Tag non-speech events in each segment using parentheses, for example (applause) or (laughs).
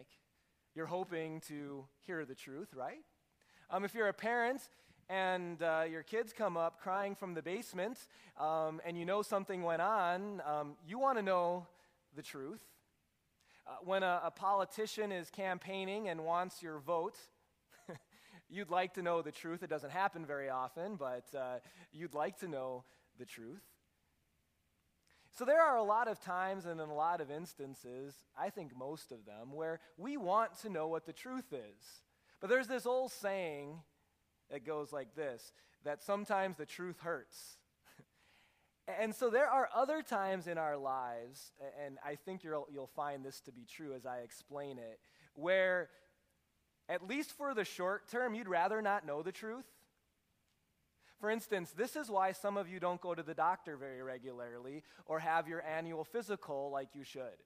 Mike. You're hoping to hear the truth, right? Um, if you're a parent and uh, your kids come up crying from the basement um, and you know something went on, um, you want to know the truth. Uh, when a, a politician is campaigning and wants your vote, (laughs) you'd like to know the truth. It doesn't happen very often, but uh, you'd like to know the truth. So there are a lot of times and in a lot of instances, I think most of them, where we want to know what the truth is. But there's this old saying that goes like this that sometimes the truth hurts. (laughs) and so there are other times in our lives, and I think you'll, you'll find this to be true as I explain it, where at least for the short term, you'd rather not know the truth. For instance, this is why some of you don't go to the doctor very regularly or have your annual physical like you should.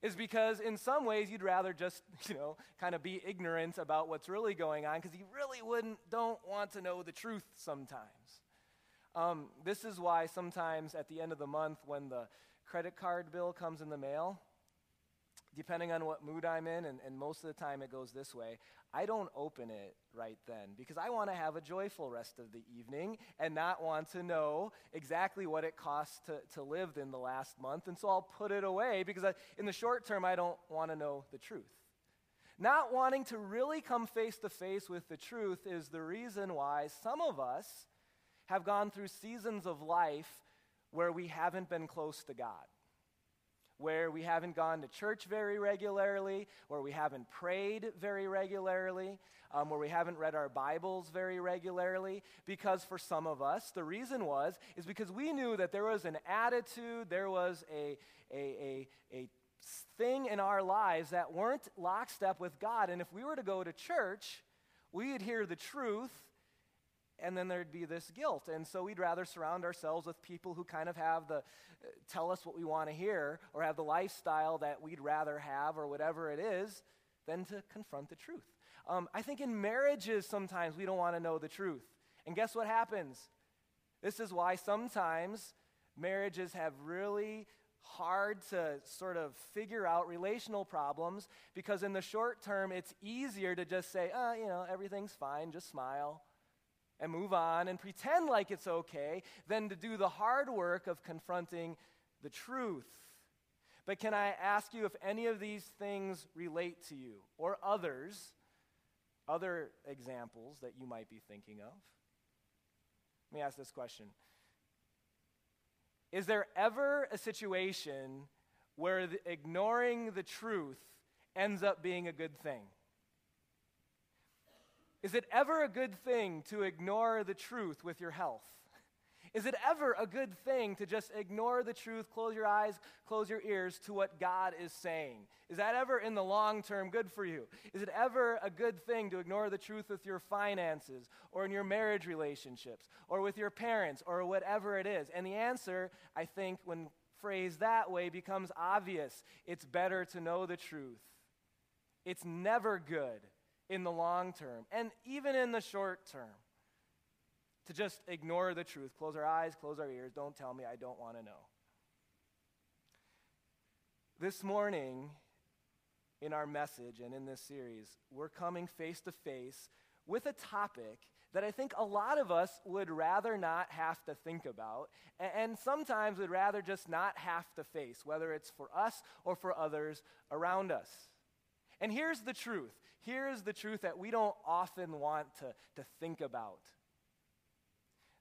Is because in some ways you'd rather just, (laughs) you know, kind of be ignorant about what's really going on because you really wouldn't, don't want to know the truth sometimes. Um, this is why sometimes at the end of the month when the credit card bill comes in the mail, depending on what mood I'm in, and, and most of the time it goes this way, I don't open it right then because I want to have a joyful rest of the evening and not want to know exactly what it costs to, to live in the last month. And so I'll put it away because I, in the short term, I don't want to know the truth. Not wanting to really come face to face with the truth is the reason why some of us have gone through seasons of life where we haven't been close to God where we haven't gone to church very regularly, where we haven't prayed very regularly, um, where we haven't read our Bibles very regularly. Because for some of us, the reason was, is because we knew that there was an attitude, there was a, a, a, a thing in our lives that weren't lockstep with God. And if we were to go to church, we'd hear the truth and then there'd be this guilt. And so we'd rather surround ourselves with people who kind of have the, uh, tell us what we want to hear, or have the lifestyle that we'd rather have, or whatever it is, than to confront the truth. Um, I think in marriages, sometimes we don't want to know the truth. And guess what happens? This is why sometimes marriages have really hard to sort of figure out relational problems because in the short term it's easier to just say, oh, you know, everything's fine, just smile and move on and pretend like it's okay than to do the hard work of confronting the truth. But can I ask you if any of these things relate to you or others, other examples that you might be thinking of? Let me ask this question Is there ever a situation where the, ignoring the truth ends up being a good thing? Is it ever a good thing to ignore the truth with your health? Is it ever a good thing to just ignore the truth, close your eyes, close your ears to what God is saying? Is that ever in the long term good for you? Is it ever a good thing to ignore the truth with your finances or in your marriage relationships or with your parents or whatever it is? And the answer, I think, when phrased that way, becomes obvious. It's better to know the truth. It's never good in the long term and even in the short term to just ignore the truth. Close our eyes, close our ears. Don't tell me I don't want to know. This morning, in our message and in this series, we're coming face to face with a topic that I think a lot of us would rather not have to think about, and sometimes would rather just not have to face, whether it's for us or for others around us. And here's the truth here is the truth that we don't often want to, to think about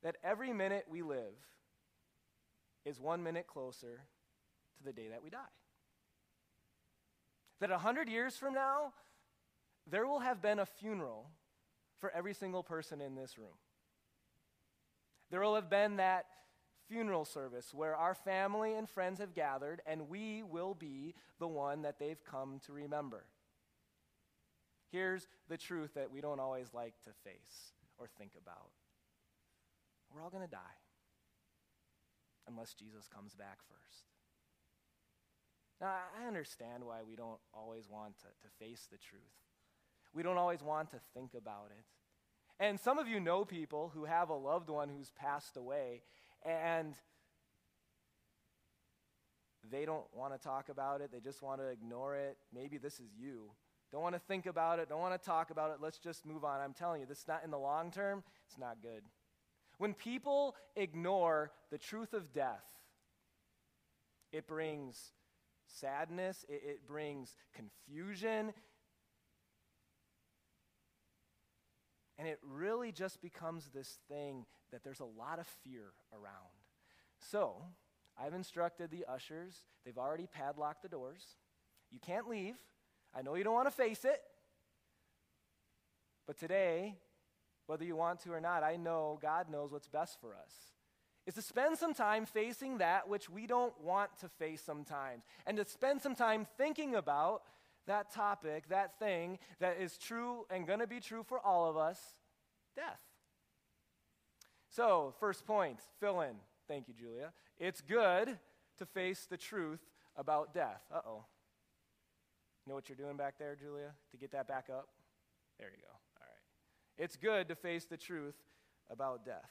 that every minute we live is one minute closer to the day that we die. That a hundred years from now, there will have been a funeral for every single person in this room. There will have been that funeral service where our family and friends have gathered, and we will be the one that they've come to remember. Here's the truth that we don't always like to face or think about we're all going to die unless Jesus comes back first. Now, I understand why we don't always want to, to face the truth. We don't always want to think about it. And some of you know people who have a loved one who's passed away, and they don't want to talk about it, they just want to ignore it. Maybe this is you. Don't want to think about it, don't want to talk about it. Let's just move on. I'm telling you, this is not in the long term, it's not good. When people ignore the truth of death, it brings sadness, it, it brings confusion, and it really just becomes this thing that there's a lot of fear around. So, I've instructed the ushers, they've already padlocked the doors. You can't leave. I know you don't want to face it. But today, whether you want to or not, I know God knows what's best for us. Is to spend some time facing that which we don't want to face sometimes, and to spend some time thinking about that topic, that thing that is true and going to be true for all of us death. So, first point, fill in. Thank you, Julia. It's good to face the truth about death. Uh oh. Know what you're doing back there, Julia, to get that back up? There you go. All right. It's good to face the truth about death.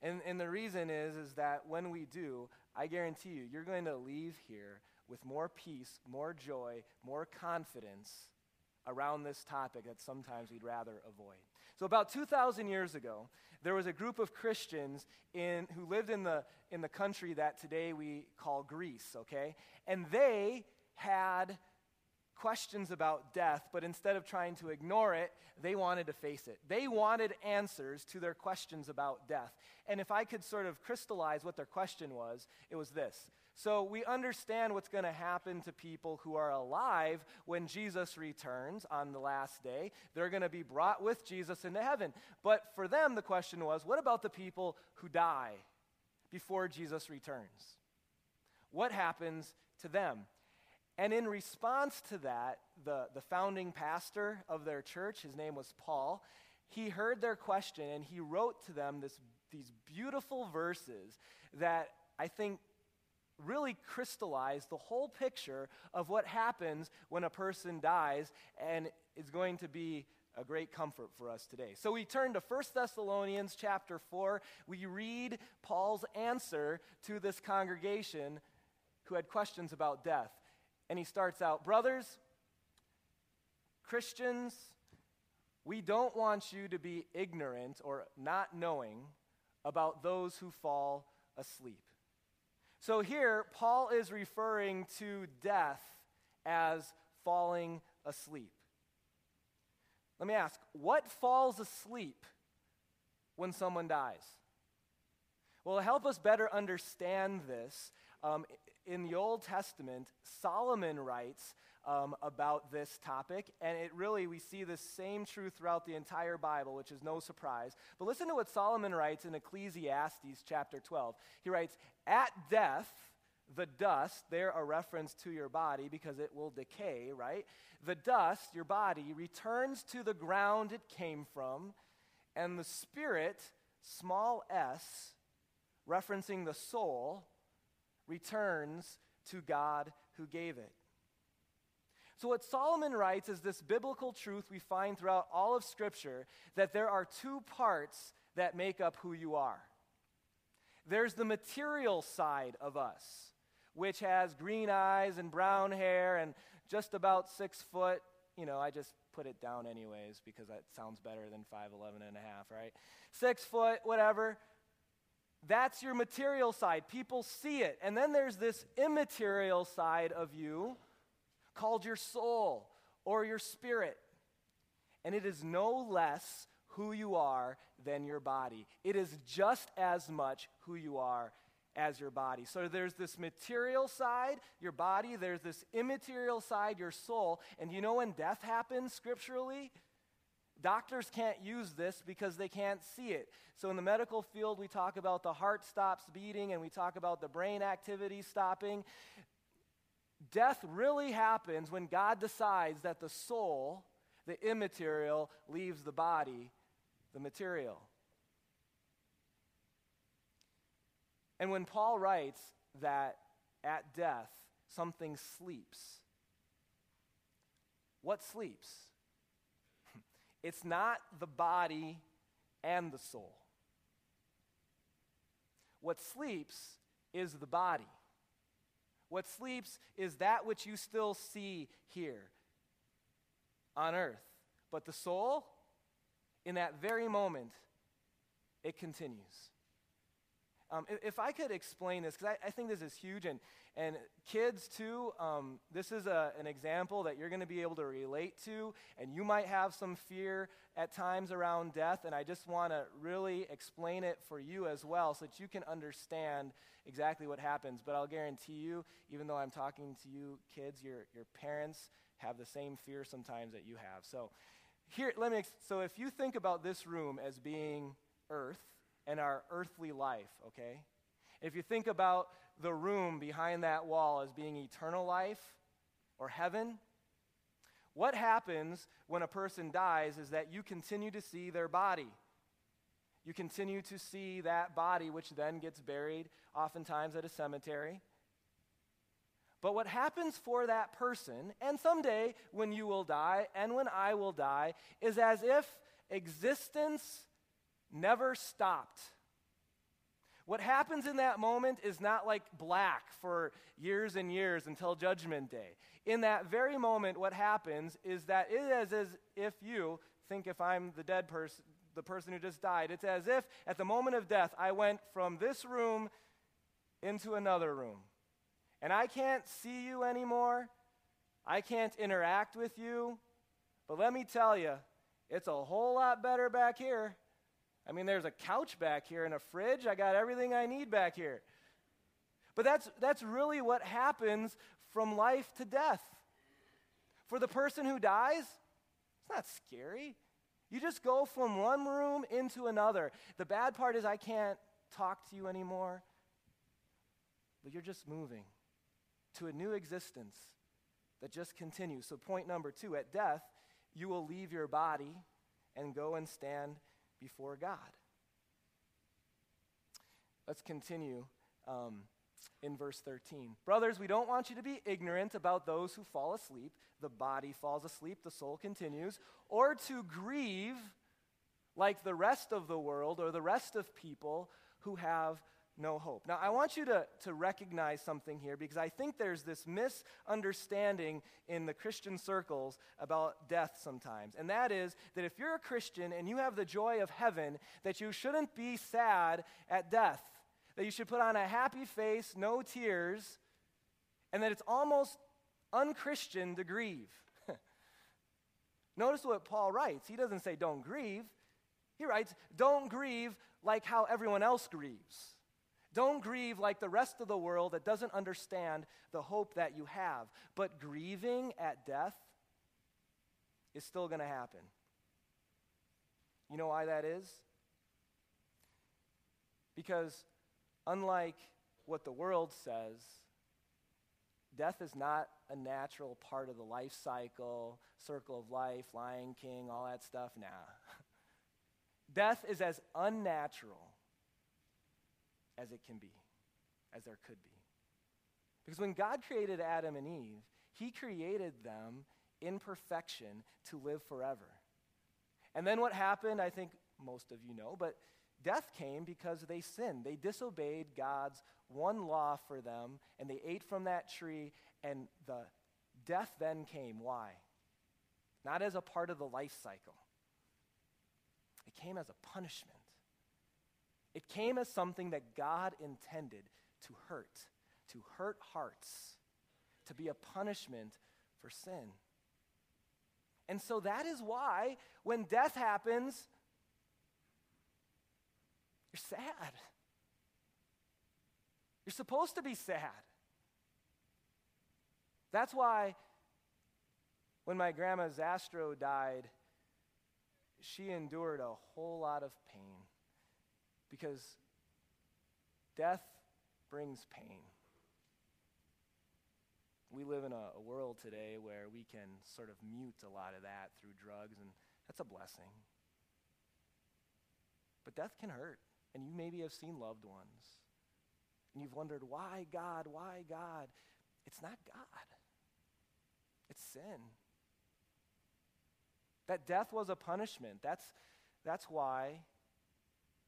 And, and the reason is, is that when we do, I guarantee you, you're going to leave here with more peace, more joy, more confidence around this topic that sometimes we'd rather avoid. So, about 2,000 years ago, there was a group of Christians in, who lived in the, in the country that today we call Greece, okay? And they had questions about death, but instead of trying to ignore it, they wanted to face it. They wanted answers to their questions about death. And if I could sort of crystallize what their question was, it was this. So we understand what's going to happen to people who are alive when Jesus returns on the last day. They're going to be brought with Jesus into heaven. But for them, the question was what about the people who die before Jesus returns? What happens to them? And in response to that, the, the founding pastor of their church, his name was Paul, he heard their question and he wrote to them this, these beautiful verses that I think really crystallize the whole picture of what happens when a person dies and is going to be a great comfort for us today. So we turn to 1 Thessalonians chapter 4. We read Paul's answer to this congregation who had questions about death and he starts out Brothers, Christians, we don't want you to be ignorant or not knowing about those who fall asleep. So here, Paul is referring to death as falling asleep. Let me ask what falls asleep when someone dies? Well, to help us better understand this, um, in the Old Testament, Solomon writes um, about this topic, and it really, we see the same truth throughout the entire Bible, which is no surprise. But listen to what Solomon writes in Ecclesiastes chapter 12. He writes, At death, the dust, there a reference to your body because it will decay, right? The dust, your body, returns to the ground it came from, and the spirit, small s, referencing the soul, returns to God who gave it. So, what Solomon writes is this biblical truth we find throughout all of Scripture that there are two parts that make up who you are. There's the material side of us, which has green eyes and brown hair and just about six foot. You know, I just put it down anyways because that sounds better than 5'11 and a half, right? Six foot, whatever. That's your material side. People see it. And then there's this immaterial side of you called your soul or your spirit. And it is no less who you are than your body. It is just as much who you are as your body. So there's this material side, your body, there's this immaterial side, your soul. And you know when death happens scripturally? Doctors can't use this because they can't see it. So, in the medical field, we talk about the heart stops beating and we talk about the brain activity stopping. Death really happens when God decides that the soul, the immaterial, leaves the body, the material. And when Paul writes that at death something sleeps, what sleeps? (laughs) It's not the body and the soul. What sleeps is the body. What sleeps is that which you still see here on earth. But the soul, in that very moment, it continues. Um, if, if, I could explain this, because I, I, think this is huge, and, and kids too, um, this is a, an example that you're going to be able to relate to, and you might have some fear at times around death, and I just want to really explain it for you as well so that you can understand exactly what happens. But I'll guarantee you, even though I'm talking to you kids, your, your parents have the same fear sometimes that you have. So, here, let me, so if you think about this room as being earth, and our earthly life, okay? If you think about the room behind that wall as being eternal life or heaven, what happens when a person dies is that you continue to see their body. You continue to see that body, which then gets buried, oftentimes at a cemetery. But what happens for that person, and someday when you will die and when I will die, is as if existence never stopped. What happens in that moment is not like black for years and years until Judgment Day. In that very moment, what happens is that it is as if you think if I'm the dead person, the person who just died, it's as if at the moment of death, I went from this room into another room. And I can't see you anymore. I can't interact with you. But let me tell you, it's a whole lot better back here. I mean, there's a couch back here and a fridge. I got everything I need back here. But that's, that's really what happens from life to death. For the person who dies, it's not scary. You just go from one room into another. The bad part is I can't talk to you anymore, but you're just moving to a new existence that just continues. So, point number two at death, you will leave your body and go and stand before God. Let's continue um, in verse 13. Brothers, we don't want you to be ignorant about those who fall asleep. The body falls asleep, the soul continues, or to grieve like the rest of the world or the rest of people who have no hope. Now, I want you to, to recognize something here because I think there's this misunderstanding in the Christian circles about death sometimes. And that is that if you're a Christian and you have the joy of heaven, that you shouldn't be sad at death, that you should put on a happy face, no tears, and that it's almost unchristian to grieve. (laughs) Notice what Paul writes. He doesn't say don't grieve. He writes, don't grieve like how everyone else grieves. Don't grieve like the rest of the world that doesn't understand the hope that you have. But grieving at death is still going to happen. You know why that is? Because unlike what the world says, death is not a natural part of the life cycle, circle of life, Lion King, all that stuff. Nah. (laughs) death is as unnatural as it can be, as there could be. Because when God created Adam and Eve, He created them in perfection to live forever. And then what happened, I think most of you know, but death came because they sinned. They disobeyed God's one law for them, and they ate from that tree, and the death then came. Why? Not as a part of the life cycle, it came as a punishment. It came as something that God intended to hurt, to hurt hearts, to be a punishment for sin. And so that is why when death happens, you're sad. You're supposed to be sad. That's why when my grandma Zastro died, she endured a whole lot of pain because death brings pain. We live in a, a, world today where we can sort of mute a lot of that through drugs, and that's a blessing. But death can hurt, and you maybe have seen loved ones, and you've wondered, why God? Why God? It's not God, it's sin. That death was a punishment. That's, that's why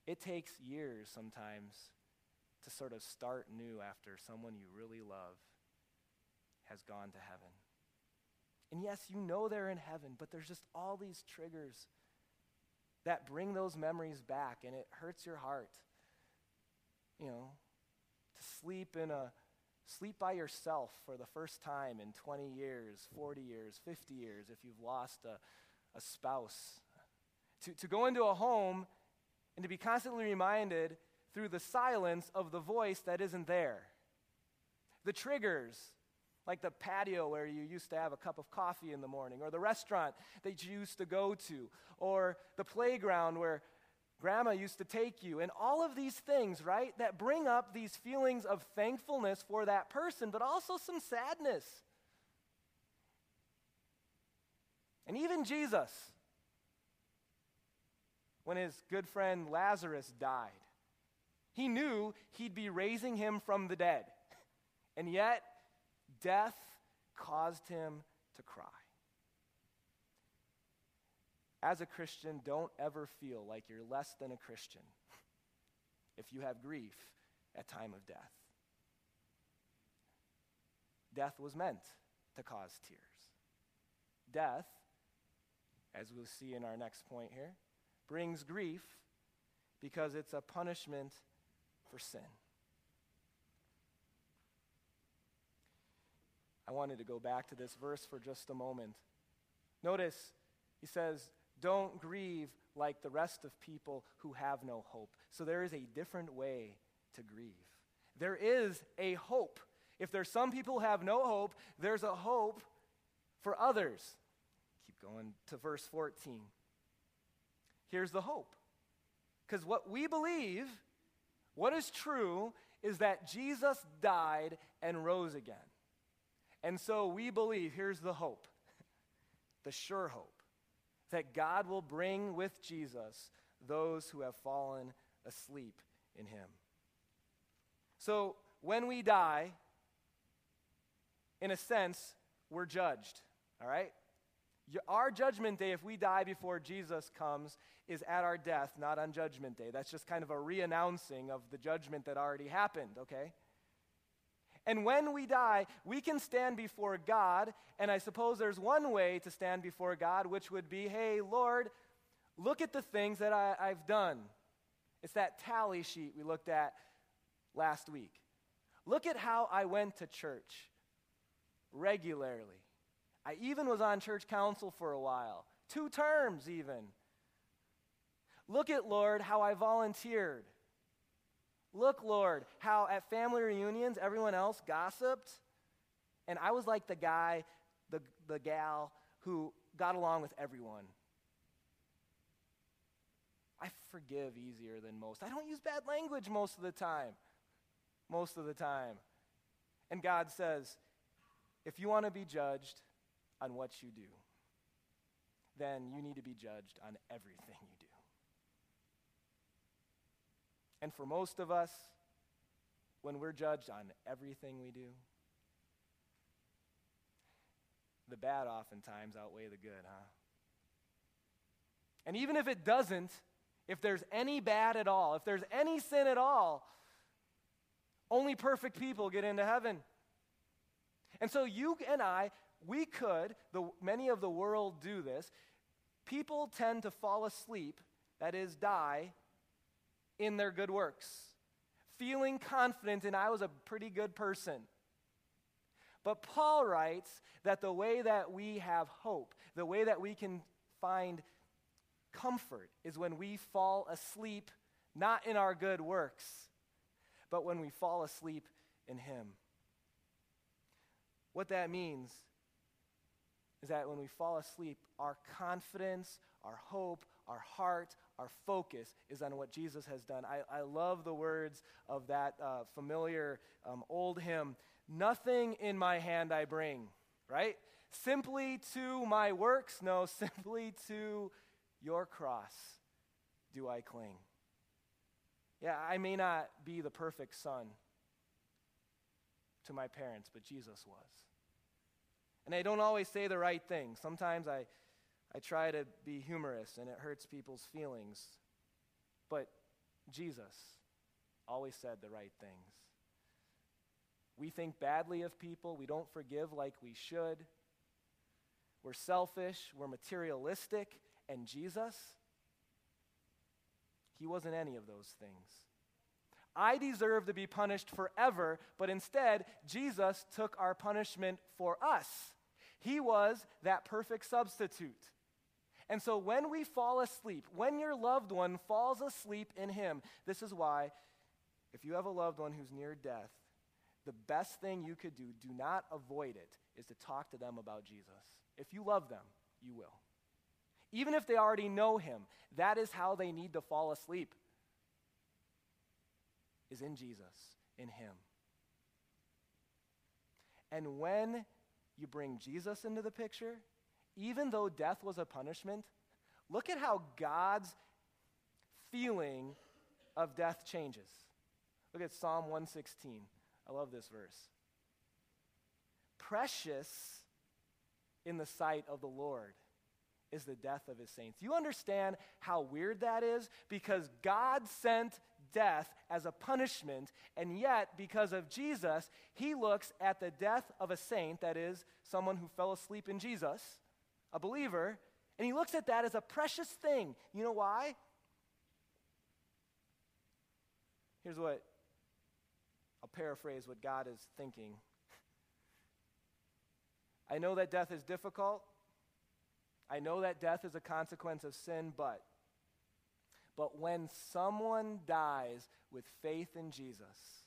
it takes years sometimes to sort of start new after someone you really love has gone to heaven. And yes, you know they're in heaven, but there's just all these triggers that bring those memories back, and it hurts your heart. You know, to sleep in a sleep by yourself for the first time in 20 years, 40 years, 50 years, if you've lost a, a spouse. To, to go into a home and to be constantly reminded through the silence of the voice that isn't there. The triggers, like the patio where you used to have a cup of coffee in the morning, or the restaurant that you used to go to, or the playground where grandma used to take you, and all of these things, right, that bring up these feelings of thankfulness for that person, but also some sadness. And even Jesus, when his good friend Lazarus died, he knew he'd be raising him from the dead. And yet, death caused him to cry. As a Christian, don't ever feel like you're less than a Christian (laughs) if you have grief at time of death. Death was meant to cause tears. Death, as we'll see in our next point here, brings grief because it's a punishment for sin. I wanted to go back to this verse for just a moment. Notice, he says, Don't grieve like the rest of people who have no hope. So there is a different way to grieve. There is a hope. If there's some people who have no hope, there's a hope for others. Keep going to verse 14. Here's the hope. Because what we believe what is true is that Jesus died and rose again. And so we believe, here's the hope, (laughs) the sure hope, that God will bring with Jesus those who have fallen asleep in him. So when we die, in a sense, we're judged, all right? Our judgment day, if we die before Jesus comes, is at our death, not on judgment day. That's just kind of a re-announcing of the judgment that already happened, okay? And when we die, we can stand before God, and I suppose there's one way to stand before God, which would be, hey, Lord, look at the things that I, I've done. It's that tally sheet we looked at last week. Look at how I went to church regularly. I even was on church council for a while, two terms even. Look at, Lord, how I volunteered. Look, Lord, how at family reunions everyone else gossiped. And I was like the guy, the, the gal who got along with everyone. I forgive easier than most. I don't use bad language most of the time. Most of the time. And God says, if you want to be judged, on what you do, then you need to be judged on everything you do. And for most of us, when we're judged on everything we do, the bad oftentimes outweigh the good, huh? And even if it doesn't, if there's any bad at all, if there's any sin at all, only perfect people get into heaven. And so you and I, we could, the, many of the world do this. People tend to fall asleep, that is, die, in their good works, feeling confident in I was a pretty good person. But Paul writes that the way that we have hope, the way that we can find comfort, is when we fall asleep not in our good works, but when we fall asleep in Him. What that means is that when we fall asleep, our confidence, our hope, our heart, our focus is on what Jesus has done. I, I love the words of that uh, familiar um, old hymn Nothing in my hand I bring, right? Simply to my works, no, (laughs) simply to your cross do I cling. Yeah, I may not be the perfect son to my parents, but Jesus was. And I don't always say the right thing. Sometimes I, I try to be humorous and it hurts people's feelings. But Jesus always said the right things. We think badly of people, we don't forgive like we should. We're selfish, we're materialistic, and Jesus, he wasn't any of those things. I deserve to be punished forever, but instead, Jesus took our punishment for us. He was that perfect substitute. And so when we fall asleep, when your loved one falls asleep in Him, this is why, if you have a loved one who's near death, the best thing you could do, do not avoid it, is to talk to them about Jesus. If you love them, you will. Even if they already know Him, that is how they need to fall asleep, is in Jesus, in Him. And when you bring Jesus into the picture, even though death was a punishment, look at how God's feeling of death changes. Look at Psalm 116. I love this verse. Precious in the sight of the Lord is the death of his saints. You understand how weird that is? Because God sent death as a punishment, and yet, because of Jesus, he looks at the death of a saint, that is, someone who fell asleep in Jesus, a believer, and he looks at that as a precious thing. You know why? Here's what I'll paraphrase what God is thinking. I know that death is difficult. I know that death is a consequence of sin, but but when someone dies with faith in Jesus,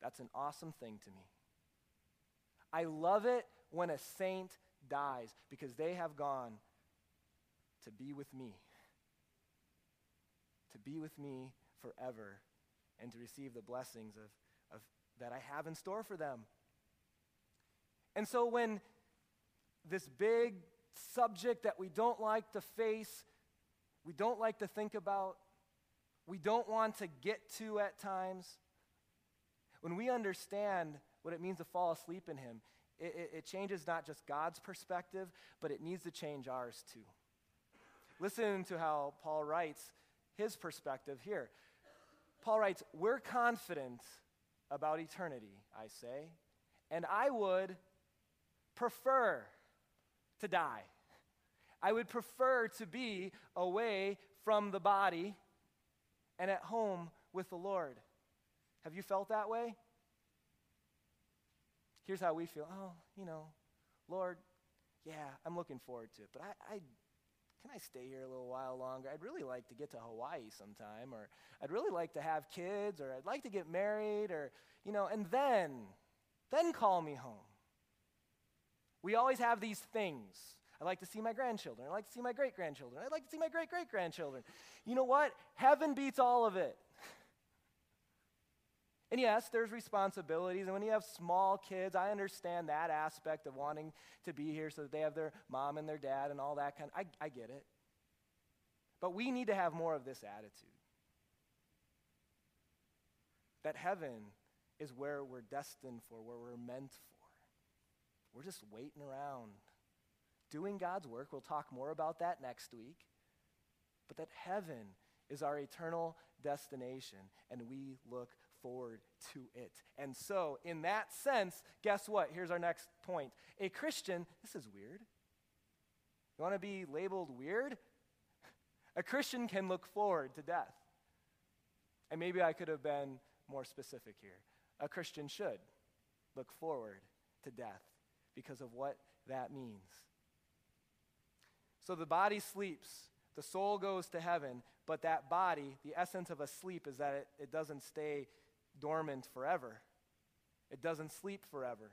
that's an awesome thing to me. I love it when a saint dies because they have gone to be with me. To be with me forever and to receive the blessings of, of, that I have in store for them. And so when this big subject that we don't like to face, we don't like to think about, we don't want to get to at times, when we understand what it means to fall asleep in Him, it, it, it changes not just God's perspective, but it needs to change ours too. Listen to how Paul writes his perspective here. Paul writes, We're confident about eternity, I say, and I would prefer to die. I would prefer to be away from the body and at home with the Lord. Have you felt that way? Here's how we feel. Oh, you know, Lord, yeah, I'm looking forward to it, but I, I can I stay here a little while longer? I'd really like to get to Hawaii sometime, or I'd really like to have kids, or I'd like to get married, or, you know, and then, then call me home. We always have these things. I'd like to see my grandchildren. I'd like to see my great grandchildren. I'd like to see my great great grandchildren. You know what? Heaven beats all of it. (laughs) And yes, there's responsibilities. And when you have small kids, I understand that aspect of wanting to be here so that they have their mom and their dad and all that kind of, I, I get it. But we need to have more of this attitude. That heaven is where we're destined for, where we're meant for. We're just waiting around, doing God's work. We'll talk more about that next week. But that heaven is our eternal destination, and we look forward to it. And so, in that sense, guess what? Here's our next point. A Christian, this is weird. You want to be labeled weird? (laughs) A Christian can look forward to death. And maybe I could have been more specific here. A Christian should look forward to death because of what that means. So the body sleeps, the soul goes to heaven, but that body, the essence of a sleep is that it, it doesn't stay dormant forever, it doesn't sleep forever.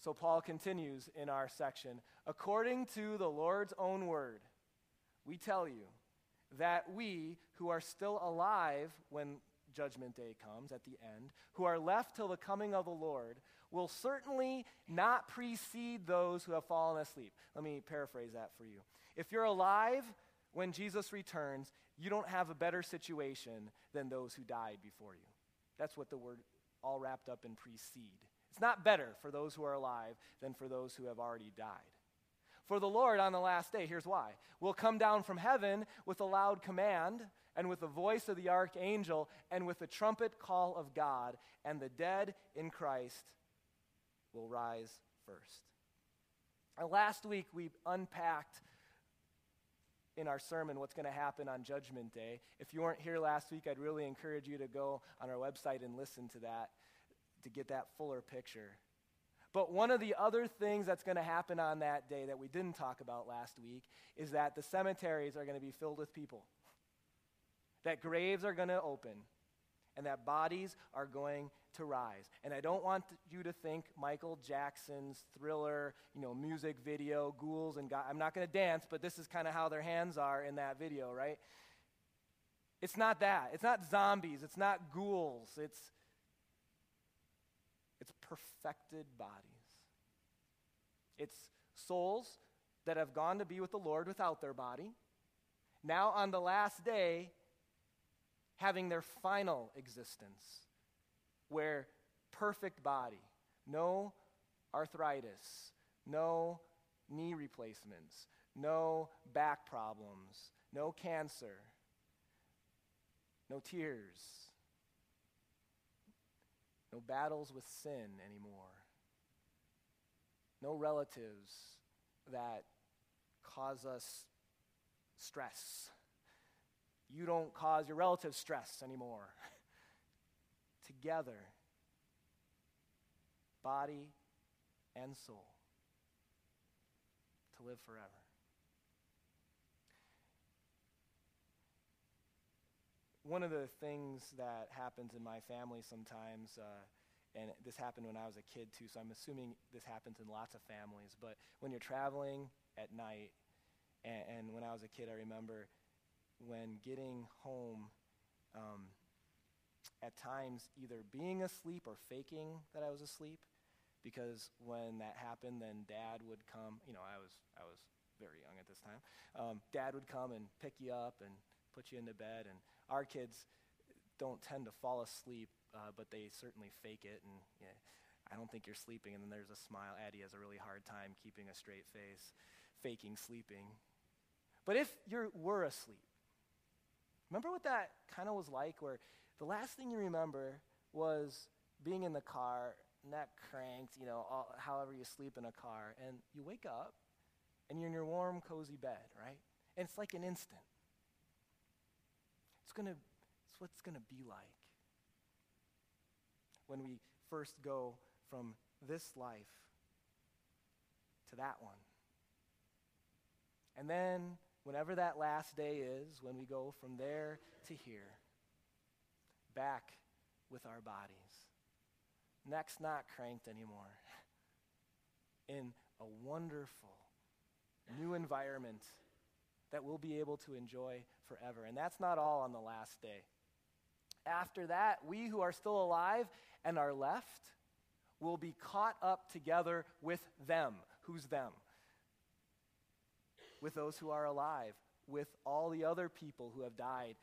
So Paul continues in our section according to the Lord's own word, we tell you that we who are still alive when judgment day comes at the end, who are left till the coming of the Lord, will certainly not precede those who have fallen asleep. Let me paraphrase that for you. If you're alive when Jesus returns, you don't have a better situation than those who died before you. That's what the word all wrapped up in precede. It's not better for those who are alive than for those who have already died. For the Lord on the last day, here's why, will come down from heaven with a loud command, and with the voice of the archangel, and with the trumpet call of God, and the dead in Christ will rise first. And last week we unpacked in our sermon what's going to happen on Judgment Day. If you weren't here last week, I'd really encourage you to go on our website and listen to that to get that fuller picture. But one of the other things that's going to happen on that day that we didn't talk about last week is that the cemeteries are going to be filled with people, that graves are going to open, and that bodies are going to rise. And I don't want you to think Michael Jackson's thriller, you know, music video, ghouls and God. I'm not going to dance, but this is kind of how their hands are in that video, right? It's not that. It's not zombies. It's not ghouls. It's it's perfected bodies. It's souls that have gone to be with the Lord without their body. Now on the last day having their final existence where perfect body, no arthritis, no knee replacements, no back problems, no cancer, no tears, no battles with sin anymore, no relatives that cause us stress. You don't cause your relatives stress anymore. (laughs) together, body and soul, to live forever. One of the things that happens in my family sometimes, uh, and this happened when I was a kid too, so I'm assuming this happens in lots of families, but when you're traveling at night, and, and when I was a kid, I remember when getting home, um, at times either being asleep or faking that I was asleep because when that happened then dad would come you know I was I was very young at this time um, dad would come and pick you up and put you into bed and our kids don't tend to fall asleep uh, but they certainly fake it and I don't think you're sleeping and then there's a smile. Addie has a really hard time keeping a straight face faking sleeping. But if you were asleep remember what that kind of was like where the last thing you remember was being in the car, neck cranked, you know, all, however you sleep in a car, and you wake up and you're in your warm, cozy bed, right? And it's like an instant. It's gonna, it's what it's gonna be like when we first go from this life to that one. And then, whenever that last day is, when we go from there to here, back with our bodies. Neck's not cranked anymore. (laughs) In a wonderful new environment that we'll be able to enjoy forever. And that's not all on the last day. After that, we who are still alive and are left will be caught up together with them. Who's them? With those who are alive, with all the other people who have died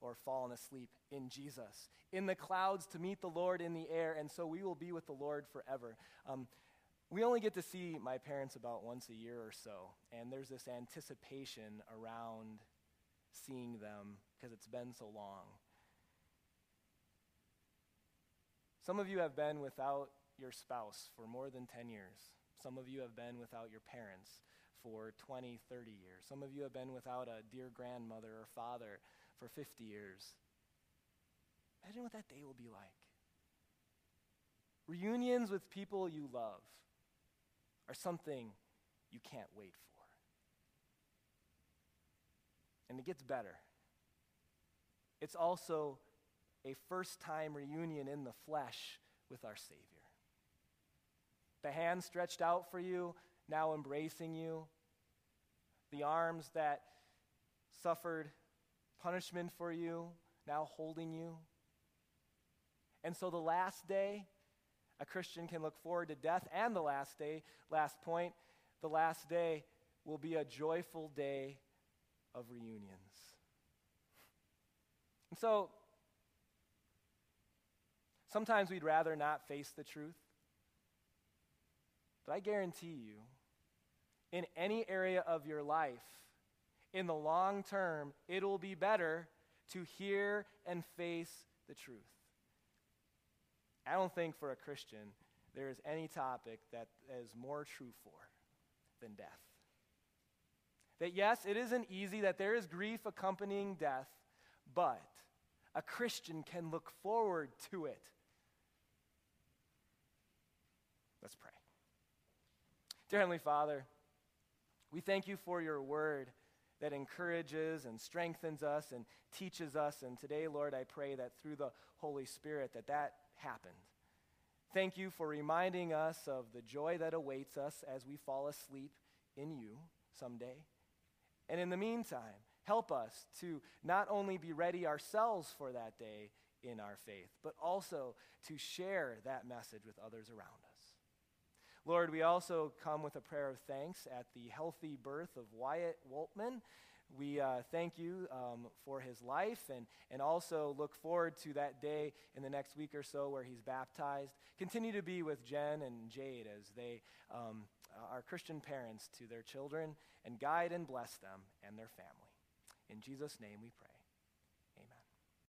or fallen asleep in Jesus, in the clouds to meet the Lord in the air, and so we will be with the Lord forever. Um, we only get to see my parents about once a year or so, and there's this anticipation around seeing them because it's been so long. Some of you have been without your spouse for more than 10 years. Some of you have been without your parents for 20, 30 years. Some of you have been without a dear grandmother or father for 50 years. Imagine what that day will be like. Reunions with people you love are something you can't wait for. And it gets better. It's also a first time reunion in the flesh with our Savior. The hand stretched out for you, now embracing you. The arms that suffered punishment for you, now holding you. And so the last day, a Christian can look forward to death and the last day. Last point, the last day will be a joyful day of reunions. And so, sometimes we'd rather not face the truth. But I guarantee you, in any area of your life, in the long term, it'll be better to hear and face the truth. I don't think for a Christian there is any topic that is more true for than death. That yes, it isn't easy, that there is grief accompanying death, but a Christian can look forward to it. Let's pray. Dear Heavenly Father, we thank you for your word that encourages and strengthens us and teaches us. And today, Lord, I pray that through the Holy Spirit that that happened. Thank you for reminding us of the joy that awaits us as we fall asleep in you someday. And in the meantime, help us to not only be ready ourselves for that day in our faith, but also to share that message with others around us. Lord, we also come with a prayer of thanks at the healthy birth of Wyatt Woltman. We uh, thank you um, for his life and, and also look forward to that day in the next week or so where he's baptized. Continue to be with Jen and Jade as they um, are Christian parents to their children and guide and bless them and their family. In Jesus' name we pray.